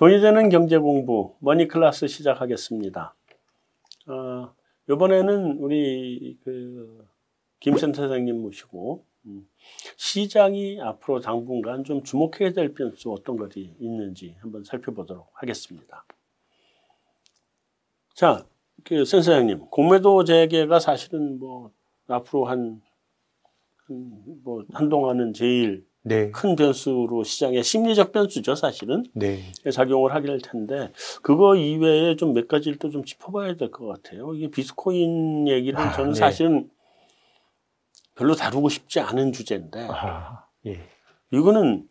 돈이 되는 경제 공부 머니 클래스 시작하겠습니다. 어, 이번에는 우리 그 김센 사장님 모시고 음, 시장이 앞으로 당분간 좀 주목해야 될 변수 어떤 것이 있는지 한번 살펴보도록 하겠습니다. 자, 그 센 사장님, 공매도 재개가 사실은 뭐 앞으로 한, 한, 뭐 한동안은 제일 네. 큰 변수로 시장의 심리적 변수죠, 사실은. 네. 작용을 하게 될 텐데, 그거 이외에 좀 몇 가지를 또 좀 짚어봐야 될 것 같아요. 이게 비트코인 얘기를 아, 저는 네. 사실은 별로 다루고 싶지 않은 주제인데, 아, 예. 이거는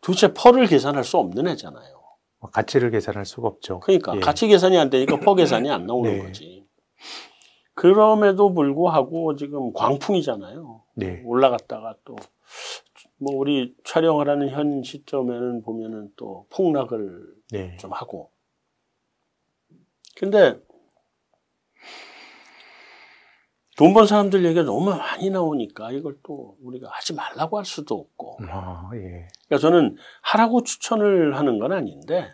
도대체 펄을 계산할 수 없는 애잖아요. 뭐 가치를 계산할 수가 없죠. 그러니까 예. 가치 계산이 안 되니까 퍼 계산이 안 나오는 네. 거지. 그럼에도 불구하고 지금 광풍이잖아요. 네. 올라갔다가 또 뭐 우리 촬영을 하는 현 시점에는 보면은 또 폭락을 네. 좀 하고. 근데 돈 번 사람들 얘기가 너무 많이 나오니까 이걸 또 우리가 하지 말라고 할 수도 없고. 아, 예. 그러니까 저는 하라고 추천을 하는 건 아닌데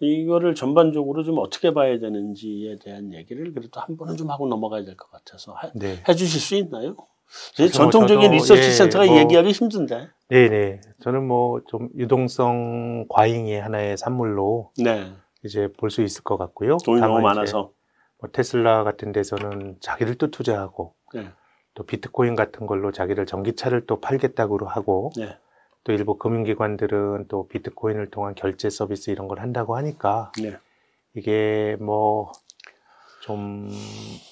이거를 전반적으로 좀 어떻게 봐야 되는지에 대한 얘기를 그래도 한 번은 좀 하고 넘어가야 될 것 같아서 해, 네. 해 주실 수 있나요? 그래서 전통적인 저도, 리서치 예, 센터가 뭐- 얘기하기 힘든데. 네, 네. 저는 뭐 좀 유동성 과잉의 하나의 산물로 네. 이제 볼 수 있을 것 같고요. 돈이 너무 많아서. 뭐 테슬라 같은 데서는 자기를 또 투자하고 네. 또 비트코인 같은 걸로 자기를 전기차를 또 팔겠다고 하고 네. 또 일부 금융기관들은 또 비트코인을 통한 결제 서비스 이런 걸 한다고 하니까 네. 이게 뭐 좀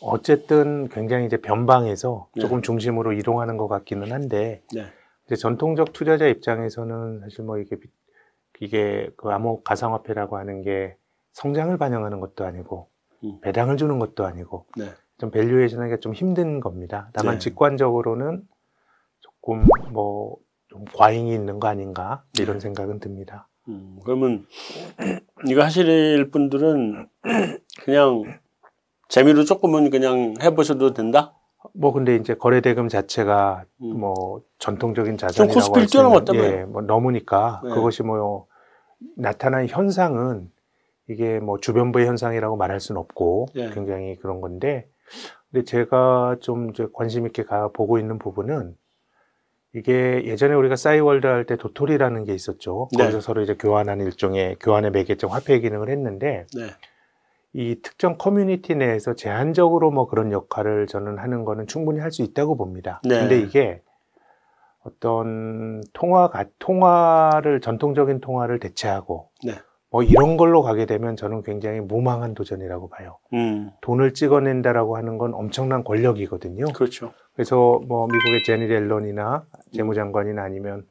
어쨌든 굉장히 이제 변방에서 네. 조금 중심으로 이동하는 것 같기는 한데 네. 이제 전통적 투자자 입장에서는 사실 뭐 이게 비- 이게 그 암호 가상화폐라고 하는 게 성장을 반영하는 것도 아니고 음. 배당을 주는 것도 아니고 네. 좀 밸류에이션하기가 좀 힘든 겁니다. 다만 네. 직관적으로는 조금 뭐 좀 과잉이 있는 거 아닌가 이런 네. 생각은 듭니다. 음, 그러면 이거 하실 분들은 그냥 재미로 조금은 그냥 해보셔도 된다? 뭐 근데 이제 거래 대금 자체가 음. 뭐 전통적인 자산이라고 코스피를 할수 있는- 뛰어넘었다며요. 예, 뭐 넘으니까 네. 그것이 뭐 나타난 현상은 이게 뭐 주변부의 현상이라고 말할 수는 없고 예. 굉장히 그런 건데 근데 제가 좀 이제 관심 있게 가 보고 있는 부분은 이게 예전에 우리가 싸이월드 할 때 도토리라는 게 있었죠. 네. 거기서 서로 이제 교환하는 일종의 교환의 매개점 화폐 기능을 했는데 네. 이 특정 커뮤니티 내에서 제한적으로 뭐 그런 역할을 저는 하는 거는 충분히 할 수 있다고 봅니다. 네. 근데 이게 어떤 통화가 통화를 전통적인 통화를 대체하고 네. 뭐 이런 걸로 가게 되면 저는 굉장히 무망한 도전이라고 봐요. 음, 돈을 찍어낸다라고 하는 건 엄청난 권력이거든요. 그렇죠. 그래서 뭐 미국의 제니 앨런이나 재무장관이나 아니면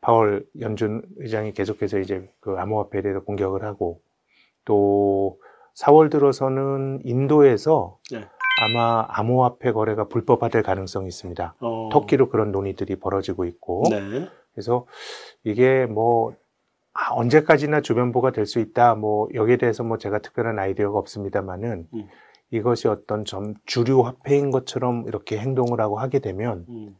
파월 연준 의장이 계속해서 이제 그 암호화폐에 대해서 공격을 하고 또 4월 들어서는 인도에서 네. 아마 암호화폐 거래가 불법화될 가능성이 있습니다. 어, 터키로 그런 논의들이 벌어지고 있고 네. 그래서 이게 뭐 아, 언제까지나 주변부가 될 수 있다. 뭐 여기에 대해서 뭐 제가 특별한 아이디어가 없습니다만은 음. 이것이 어떤 점 주류 화폐인 것처럼 이렇게 행동을 하고 하게 되면 음,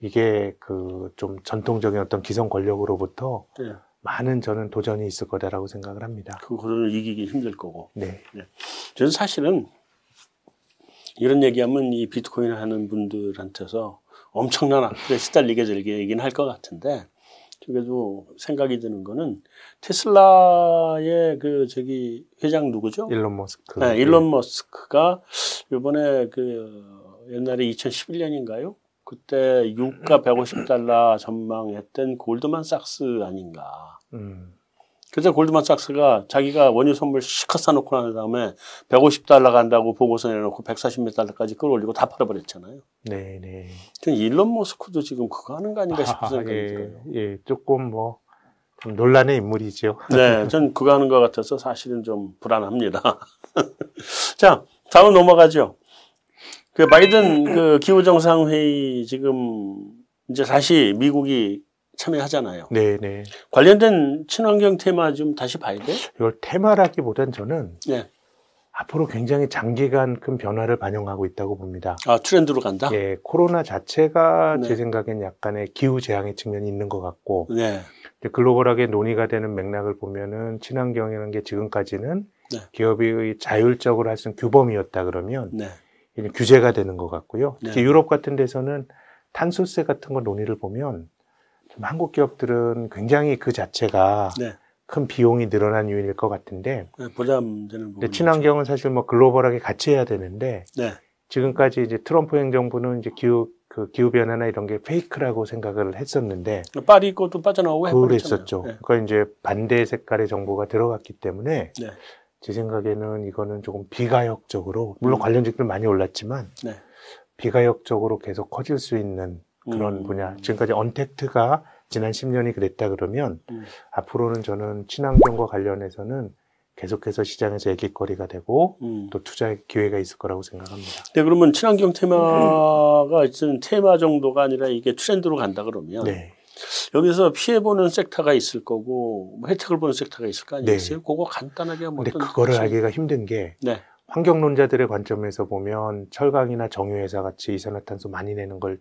이게 그 좀 전통적인 어떤 기성 권력으로부터 네. 많은 저는 도전이 있을 거다라고 생각을 합니다. 그거를 이기기 힘들 거고. 네. 저는 사실은 이런 얘기하면 이 비트코인 하는 분들한테서 엄청난 악플에 시달리게 되긴 할것 같은데 그래도 생각이 드는 거는 테슬라의 그 저기 회장 누구죠? 일론 머스크. 네, 일론 머스크가 이번에 그 옛날에 2011년인가요? 그때 유가 150달러 전망했던 골드만삭스 아닌가. 음, 그때 골드만삭스가 자기가 원유 선물 시컷 사놓고 난 다음에 150달러 간다고 보고서 내놓고 140몇 달러까지 끌어올리고 다 팔아버렸잖아요. 네, 네. 전 일론 머스크도 지금 그거 하는 거 아닌가 싶은 생각이 예, 들어요. 예, 조금 뭐 좀 논란의 인물이죠. 네, 전 그거 하는 것 같아서 사실은 좀 불안합니다. 자, 다음 넘어가죠. 그 바이든 그 기후 정상 회의 지금 이제 다시 미국이 참여하잖아요. 네, 네. 관련된 친환경 테마 좀 다시 봐야 돼? 이걸 테마라기보단 저는 네. 앞으로 굉장히 장기간 큰 변화를 반영하고 있다고 봅니다. 아, 트렌드로 간다? 예, 코로나 자체가 네. 제 생각엔 약간의 기후 재앙의 측면이 있는 것 같고, 네. 글로벌하게 논의가 되는 맥락을 보면은 친환경이라는 게 지금까지는 네. 기업이 자율적으로 할 수 있는 규범이었다 그러면 네. 규제가 되는 것 같고요. 특히 네. 유럽 같은 데서는 탄소세 같은 거 논의를 보면 좀 한국 기업들은 굉장히 그 자체가 네. 큰 비용이 늘어난 요인일 것 같은데 네, 부담되는 부분. 친환경은 사실 뭐 글로벌하게 같이 해야 되는데 네. 지금까지 이제 트럼프 행정부는 이제 기후 그 기후 변화나 이런 게 페이크라고 생각을 했었는데 파리 것도 빠져나오고. 그랬었죠. 네. 그러니까 이제 반대 색깔의 정보가 들어갔기 때문에 네. 제 생각에는 이거는 조금 비가역적으로 물론 음. 관련주들 많이 올랐지만 네. 비가역적으로 계속 커질 수 있는 그런 음. 분야. 지금까지 언택트가 지난 10년이 그랬다 그러면 음. 앞으로는 저는 친환경과 관련해서는 계속해서 시장에서 얘기거리가 되고 음. 또 투자 기회가 있을 거라고 생각합니다. 네, 그러면 친환경 테마가 있는 테마 정도가 아니라 이게 트렌드로 간다 그러면 네. 여기서 피해 보는 섹터가 있을 거고 뭐 혜택을 보는 섹터가 있을 거 아니겠어요? 네. 그거 간단하게 한번 근데 그거를 특징? 알기가 힘든 게 네. 환경론자들의 관점에서 보면 철강이나 정유회사 같이 이산화탄소 많이 내는 걸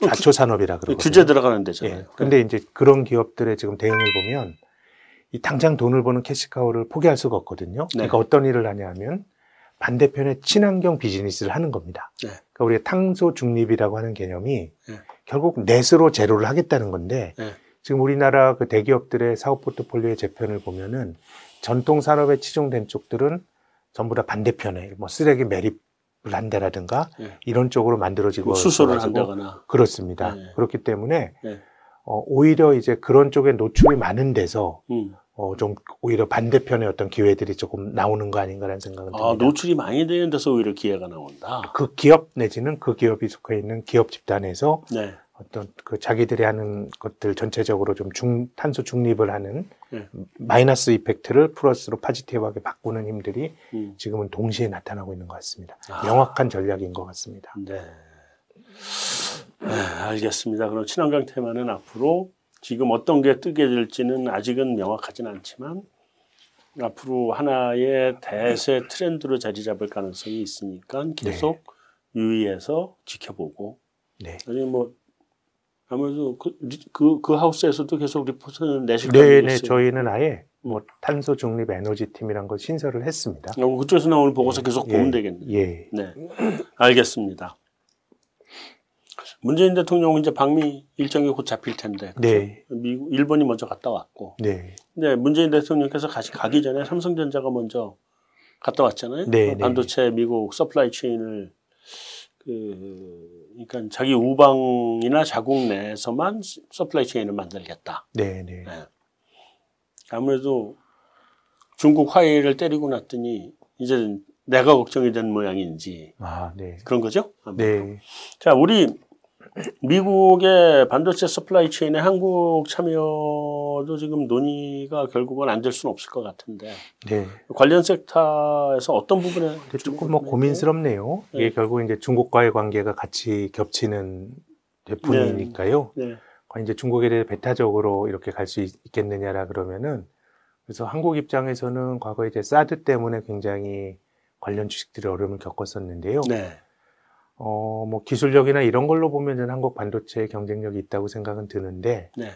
좌초 산업이라 그러거든요. 규제 들어가는 데잖아요. 예. 근데 이제 그런 기업들의 지금 대응을 보면 이 당장 돈을 버는 캐시카우를 포기할 수가 없거든요. 네. 그러니까 어떤 일을 하냐 하면 반대편에 친환경 비즈니스를 하는 겁니다. 네. 그러니까 우리가 탄소 중립이라고 하는 개념이 네. 결국 넷으로 제로를 하겠다는 건데 네. 지금 우리나라 그 대기업들의 사업 포트폴리오의 재편을 보면은 전통 산업에 치중된 쪽들은 전부 다 반대편에 뭐 쓰레기 매립을 한다라든가 네. 이런 쪽으로 만들어지고 뭐 수소를 한다거나. 그렇습니다. 네. 그렇기 때문에 네. 어, 오히려 이제 그런 쪽에 노출이 많은 데서 음. 어, 좀 오히려 반대편의 어떤 기회들이 조금 나오는 거 아닌가라는 생각은 듭니다. 아, 노출이 많이 되는 데서 오히려 기회가 나온다. 그 기업 내지는 그 기업이 속해 있는 기업 집단에서 네. 어떤 그 자기들이 하는 것들 전체적으로 좀 중, 탄소 중립을 하는 네. 마이너스 이펙트를 플러스로 파지티브하게 바꾸는 힘들이 음. 지금은 동시에 나타나고 있는 것 같습니다. 아. 명확한 전략인 것 같습니다. 네. 네, 알겠습니다. 그럼 친환경 테마는 앞으로 지금 어떤 게 뜨게 될지는 아직은 명확하진 않지만 앞으로 하나의 대세 트렌드로 자리 잡을 가능성이 있으니까 계속 유의해서 지켜보고 네. 아니 뭐 아무래도 그, 리- 그, 그 하우스에서도 계속 리포트는 내실 네, 거예요. 네, 저희는 아예 뭐 탄소 중립 에너지 팀이란 걸 신설을 했습니다. 어, 그쪽에서 나오는 보고서 계속 보면 예, 되겠네요. 예. 네, 알겠습니다. 문재인 대통령 이제 방미 일정이 곧 잡힐 텐데, 그죠? 네. 미국, 일본이 먼저 갔다 왔고, 네. 근데 문재인 대통령께서 가시, 가기 전에 삼성전자가 먼저 갔다 왔잖아요. 네, 그 네. 반도체 미국 supply chain을 그, 그러니까 자기 우방이나 자국 내에서만 supply chain을 만들겠다. 네, 네. 네. 아무래도 중국 화웨이를 때리고 났더니 이제 내가 걱정이 된 모양인지 아, 네. 그런 거죠? 네. 자, 우리 미국의 반도체 supply chain에 한국 참여도 지금 논의가 결국은 안 될 수는 없을 것 같은데 네. 관련 섹터에서 어떤 부분에 조금 뭐 고민스럽네요. 이게 네. 결국 이제 중국과의 관계가 같이 겹치는 제품이니까요. 네, 과연 이제 중국에 대해 배타적으로 이렇게 갈 수 있겠느냐라 그러면은 그래서 한국 입장에서는 과거에 이제 사드 때문에 굉장히 관련 주식들이 어려움을 겪었었는데요. 네, 어, 뭐 기술력이나 이런 걸로 보면은 한국 반도체의 경쟁력이 있다고 생각은 드는데 네.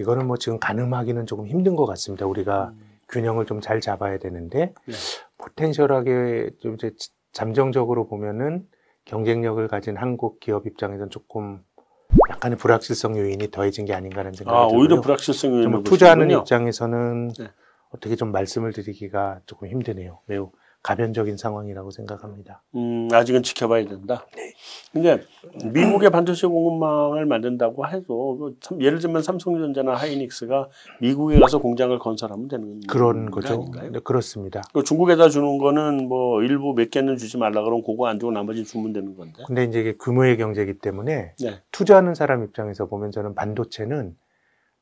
이거는 뭐 지금 가늠하기는 조금 힘든 것 같습니다. 우리가 음, 균형을 좀 잘 잡아야 되는데 네. 포텐셜하게 좀 이제 잠정적으로 보면은 경쟁력을 가진 한국 기업 입장에서는 조금 약간의 불확실성 요인이 더해진 게 아닌가라는 생각이 아 들고요. 오히려 불확실성 요인을 좀 투자하는 보시는군요. 입장에서는 네. 어떻게 좀 말씀을 드리기가 조금 힘드네요. 매우 가변적인 상황이라고 생각합니다. 음, 아직은 지켜봐야 된다. 네. 근데 미국의 반도체 공급망을 만든다고 해도 그 참- 예를 들면 삼성전자나 하이닉스가 미국에 가서 공장을 건설하면 되는 그런 거 거죠. 네, 그렇습니다. 그 중국에다 주는 거는 뭐 일부 몇 개는 주지 말라 그러면 그거 안 주고 나머지 주면 되는 건데. 근데 이제 이게 규모의 경제이기 때문에 네. 투자하는 사람 입장에서 보면 저는 반도체는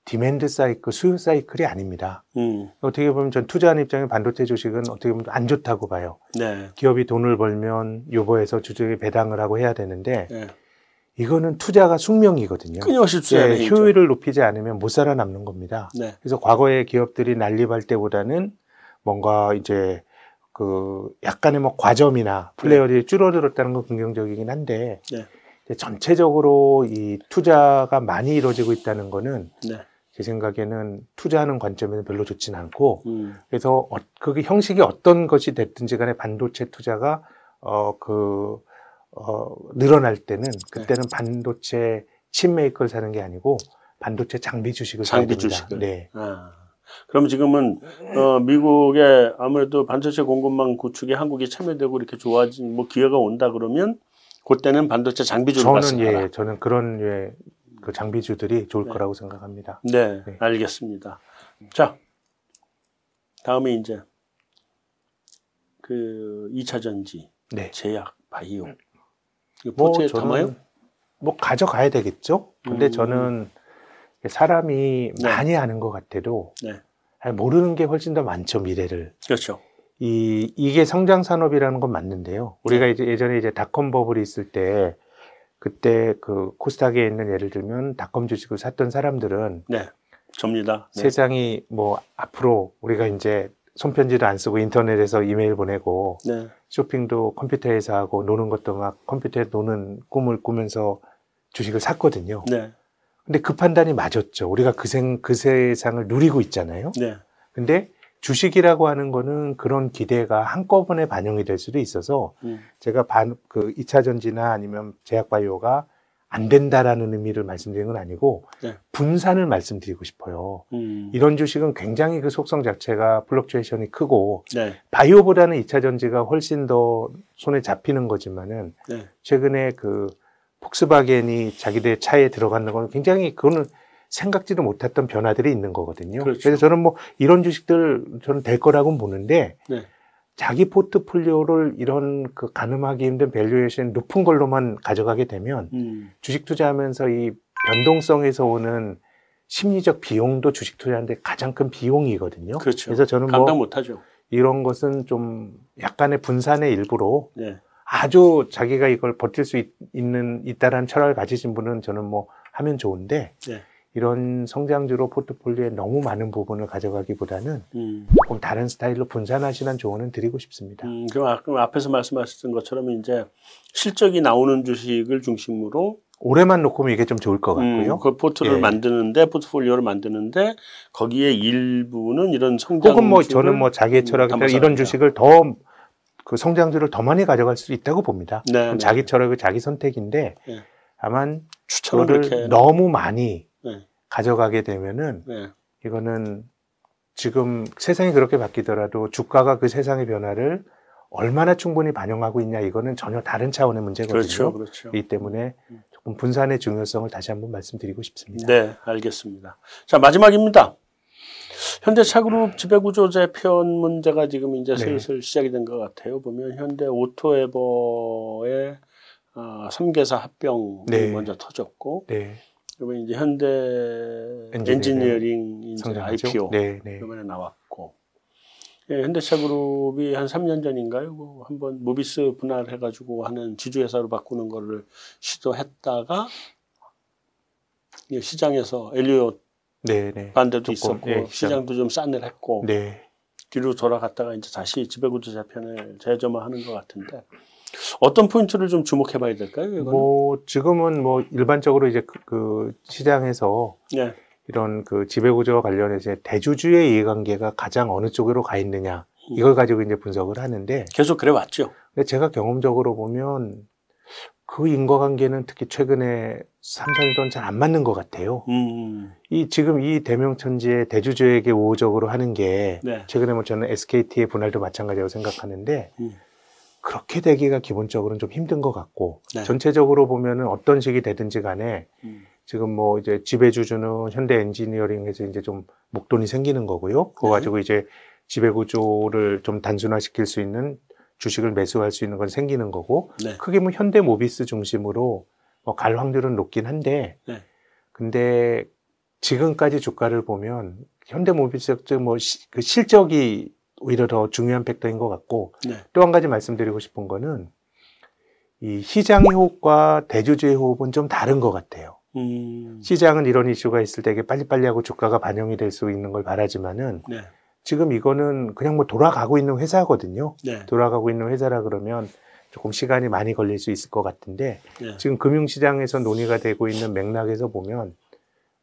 demand 사이클, 수요 사이클이 아닙니다. 음, 어떻게 보면 전 투자하는 입장에 반도체 주식은 어떻게 보면 안 좋다고 봐요. 네. 기업이 돈을 벌면 요거에서 주주에게 배당을 하고 해야 되는데 네. 이거는 투자가 숙명이거든요. 끊임없이 투자해야 네, 되죠. 효율을 높이지 않으면 못 살아남는 겁니다. 네. 그래서 과거의 기업들이 난립할 때보다는 뭔가 이제 그 약간의 뭐 과점이나 플레이어들이 줄어들었다는 건 긍정적이긴 한데 네. 전체적으로 이 투자가 많이 이루어지고 있다는 거는 네. 제 생각에는 투자하는 관점에는 별로 좋진 않고 음. 그래서 어, 그게 형식이 어떤 것이 됐든지 간에 반도체 투자가 어그 어, 늘어날 때는 그때는 반도체 칩 메이커를 사는 게 아니고 반도체 장비 주식을 사야 장비 됩니다. 주식을. 네. 아. 그럼 지금은 어, 미국의 아무래도 반도체 공급망 구축에 한국이 참여되고 이렇게 좋아진 뭐 기회가 온다 그러면 그때는 반도체 장비주를 저는 갔습니다. 예, 저는 그런 예, 그 장비주들이 좋을 네. 거라고 생각합니다. 네, 네. 알겠습니다. 자, 다음에 이제 그 2차 전지, 네. 제약, 바이오. 이거 뭐 포트에 저는 담아요? 뭐 가져가야 되겠죠. 근데 음. 저는 사람이 네. 많이 아는 것 같아도 네. 아니, 모르는 게 훨씬 더 많죠 미래를. 그렇죠. 이 이게 성장 산업이라는 건 맞는데요. 네. 우리가 이제 예전에 이제 닷컴 버블이 있을 때 그때 그 코스닥에 있는 예를 들면 닷컴 주식을 샀던 사람들은 네, 접니다. 네. 세상이 뭐 앞으로 우리가 이제 손편지도 안 쓰고 인터넷에서 이메일 보내고 네, 쇼핑도 컴퓨터에서 하고 노는 것도 막 컴퓨터에 노는 꿈을 꾸면서 주식을 샀거든요. 네, 근데 그 판단이 맞았죠. 우리가 그, 생, 그 세상을 누리고 있잖아요. 네, 근데 주식이라고 하는 거는 그런 기대가 한꺼번에 반영이 될 수도 있어서 음, 제가 반, 그 2차 전지나 아니면 제약바이오가 안 된다라는 의미를 말씀드리는 건 아니고 네. 분산을 말씀드리고 싶어요. 음, 이런 주식은 굉장히 그 속성 자체가 fluctuation이 크고 네, 바이오보다는 2차 전지가 훨씬 더 손에 잡히는 거지만은 네, 최근에 그 폭스바겐이 자기들 차에 들어가는 건 굉장히 그거는 생각지도 못했던 변화들이 있는 거거든요. 그렇죠. 그래서 저는 뭐 이런 주식들 저는 될 거라고 보는데 네. 자기 포트폴리오를 이런 그 가늠하기 힘든 valuation 높은 걸로만 가져가게 되면 음, 주식 투자하면서 이 변동성에서 오는 심리적 비용도 주식 투자하는데 가장 큰 비용이거든요. 그렇죠. 그래서 저는 감당 뭐 못하죠. 이런 것은 좀 약간의 분산의 일부로 네, 아주 자기가 이걸 버틸 수 있, 는 있다라는 철학을 가지신 분은 저는 뭐 하면 좋은데 네. 이런 성장주로 포트폴리오에 너무 많은 부분을 가져가기보다는 음, 조금 다른 스타일로 분산하시는 조언은 드리고 싶습니다. 음, 그럼 아- 그럼 앞에서 말씀하셨던 것처럼 이제 실적이 나오는 주식을 중심으로 올해만 놓고 보면 이게 좀 좋을 것 같고요. 음, 그 포트를 예. 만드는데 포트폴리오를 만드는데 거기에 일부는 이런 성장 혹은 뭐 저는 뭐 자기의 철학에 따라 담아서 이런. 주식을 더 그 성장주를 더 많이 가져갈 수 있다고 봅니다. 네, 네. 자기 철학이 자기 선택인데 네. 다만 추천을 너무 많이 네. 가져가게 되면은 네. 이거는 지금 세상이 그렇게 바뀌더라도 주가가 그 세상의 변화를 얼마나 충분히 반영하고 있냐 이거는 전혀 다른 차원의 문제거든요. 그렇죠, 그렇죠. 이기 때문에 조금 분산의 중요성을 다시 한번 말씀드리고 싶습니다. 네, 알겠습니다. 자 마지막입니다. 현대차그룹 지배구조 재편 문제가 지금 이제 네. 슬슬 시작이 된 것 같아요. 보면 현대 오토에버의 아, 3개사 합병이 네. 먼저 터졌고, 네, 그러면 이제 현대 엔지니어링 이제. IPO 네, 네. 이번에 나왔고, 예, 현대차그룹이 한 3년 전인가요? 뭐 한번 모비스 분할해가지고 하는 지주회사로 바꾸는 거를 시도했다가 이 시장에서 엘리오 네, 네. 반대도 조금, 있었고 예, 시장. 시장도 좀 싸늘했고 네. 뒤로 돌아갔다가 이제 다시 지배구조 재편을 재점화하는 것 같은데 어떤 포인트를 좀 주목해 봐야 될까요? 이거는? 뭐 지금은 뭐 일반적으로 이제 그, 그 시장에서 네, 이런 그 지배 구조와 관련해서 이제 대주주의 이해관계가 가장 어느 쪽으로 가 있느냐 이걸 가지고 이제 분석을 하는데 계속 그래 왔죠. 근데 제가 경험적으로 보면 그 인과관계는 특히 최근에 3, 4년 동안 잘안 맞는 것 같아요. 음, 이 지금 이 대명천지의 대주주에게 우호적으로 하는 게 네, 최근에 뭐 저는 SKT의 분할도 마찬가지라고 생각하는데 음. 그렇게 되기가 기본적으로는 좀 힘든 것 같고 네. 전체적으로 보면은 어떤 식이 되든지 간에 음, 지금 뭐 이제 지배주주는 현대 엔지니어링에서 이제 좀 목돈이 생기는 거고요. 그거 네. 가지고 이제 지배구조를 좀 단순화시킬 수 있는 주식을 매수할 수 있는 건 생기는 거고 네, 크게 뭐 현대 모비스 중심으로 뭐 갈 확률은 높긴 한데 네. 근데 지금까지 주가를 보면 현대 모비스 뭐 시- 그 실적이 오히려 더 중요한 팩터인 것 같고 네, 또한 가지 말씀드리고 싶은 거는 이 시장의 호흡과 대주주의 호흡은 좀 다른 것 같아요. 음, 시장은 이런 이슈가 있을 때 이게 빨리빨리 하고 주가가 반영이 될 수 있는 걸 바라지만은 네, 지금 이거는 그냥 뭐 돌아가고 있는 회사거든요. 네, 돌아가고 있는 회사라 그러면 조금 시간이 많이 걸릴 수 있을 것 같은데 네, 지금 금융시장에서 논의가 되고 있는 맥락에서 보면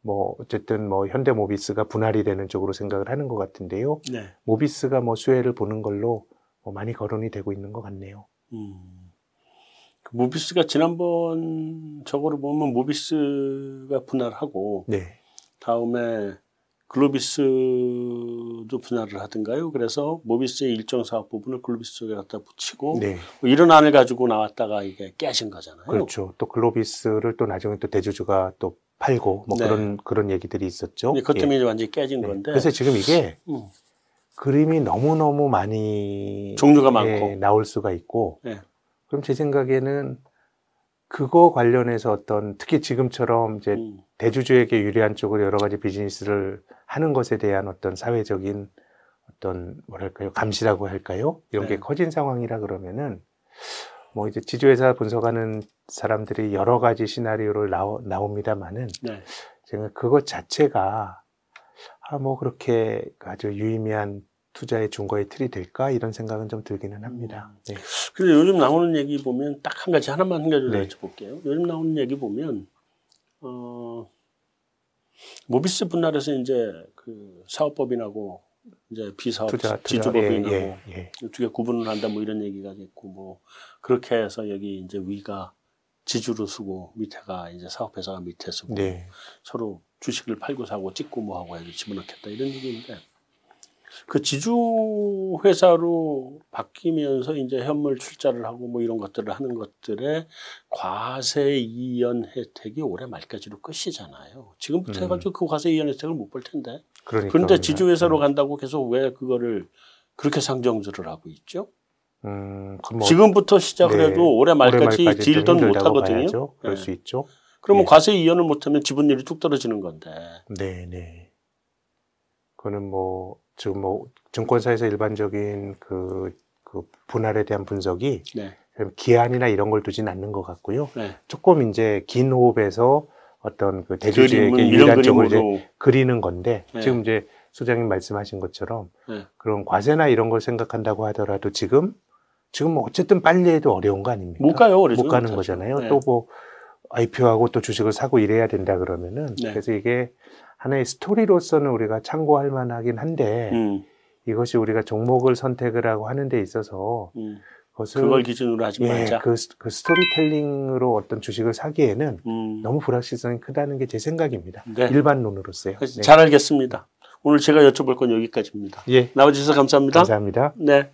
뭐 어쨌든 뭐 현대모비스가 분할이 되는 쪽으로 생각을 하는 것 같은데요. 네. 모비스가 뭐 수혜를 보는 걸로 뭐 많이 거론이 되고 있는 것 같네요. 음. 그 모비스가 지난번 저거를 보면 모비스가 분할하고 네. 다음에 글로비스도 분할을 하던가요? 그래서 모비스의 일정 사업 부분을 글로비스 쪽에 갖다 붙이고 네. 뭐 이런 안을 가지고 나왔다가 이게 깨진 거잖아요. 그렇죠. 또 글로비스를 또 나중에 또 대주주가 또 팔고 뭐 네. 그런 그런 얘기들이 있었죠. 근데 그것 때문에 이제 완전히 깨진 네. 건데 그래서 지금 이게 음. 그림이 너무 너무 많이 종류가 예, 많고 나올 수가 있고 네. 그럼 제 생각에는 그거 관련해서 어떤 특히 지금처럼 이제 음. 대주주에게 유리한 쪽으로 여러 가지 비즈니스를 하는 것에 대한 어떤 사회적인 어떤 뭐랄까요 감시라고 할까요 이런 게 네. 커진 상황이라 그러면은 뭐 이제 지주회사 분석하는 사람들이 여러 가지 시나리오를 나오, 나옵니다만은 네. 제가 그것 자체가 아, 뭐 그렇게 아주 유의미한 투자의 중거의 틀이 될까 이런 생각은 좀 들기는 합니다. 네. 근데 요즘 나오는 얘기 보면 딱 한 가지 하나만 한 가지 네. 여쭤볼게요. 요즘 나오는 얘기 보면 어 모비스 분할에서 이제 그 사업법인하고 이제 비사업 투자 투자 지주법인하고 예, 예, 예. 어떻게 구분을 한다 뭐 이런 얘기가 있고 뭐 그렇게 해서 여기 이제 위가 지주로 쓰고 밑에가 이제 사업회사가 밑에 쓰고 네. 서로 주식을 팔고 사고 찍고 뭐 하고 해서 집어넣겠다 이런 얘기인데 그 지주 회사로 바뀌면서 이제 현물 출자를 하고 뭐 이런 것들을 하는 것들의 과세 이연 혜택이 올해 말까지로 끝이잖아요. 지금부터 음. 해가지고 그 과세 이연 혜택을 못 볼 텐데. 그러니까 그런데 지주 회사로 간다고 계속 왜 그거를 그렇게 상정들을 하고 있죠? 음, 그뭐 지금부터 시작을 네. 해도 올해 말까지 말까지 좀 딜던 못 하거든요. 봐야죠. 그럴 네. 수 있죠. 그러면 예. 과세 이연을 못하면 지분율이 뚝 떨어지는 건데. 네, 네. 그거는 뭐 지금 뭐 증권사에서 일반적인 그, 그 분할에 대한 분석이 네, 기한이나 이런 걸 두진 않는 것 같고요. 네. 조금 이제 긴 호흡에서 어떤 그 대주주에게 유리한 쪽을 이제 그리는 건데 네. 지금 이제 소장님 말씀하신 것처럼 네. 그런 과세나 이런 걸 생각한다고 하더라도 지금 지금 뭐 어쨌든 빨리 해도 어려운 거 아닙니까? 못 가요. 못 가는. 거잖아요. 네. 또뭐 IPO하고 또 주식을 사고 이래야 된다 그러면은 네. 그래서 이게 하나의 스토리로서는 우리가 참고할 만하긴 한데 음, 이것이 우리가 종목을 선택을 하고 하는 데 있어서 음. 그것을 그걸 기준으로 하지 예, 말자. 그, 스- 그 스토리텔링으로 어떤 주식을 사기에는 음. 너무 불확실성이 크다는 게 제 생각입니다. 네. 일반론으로서요. 네. 잘 알겠습니다. 오늘 제가 여쭤볼 건 여기까지입니다. 예, 나와주셔서 감사합니다. 감사합니다. 네.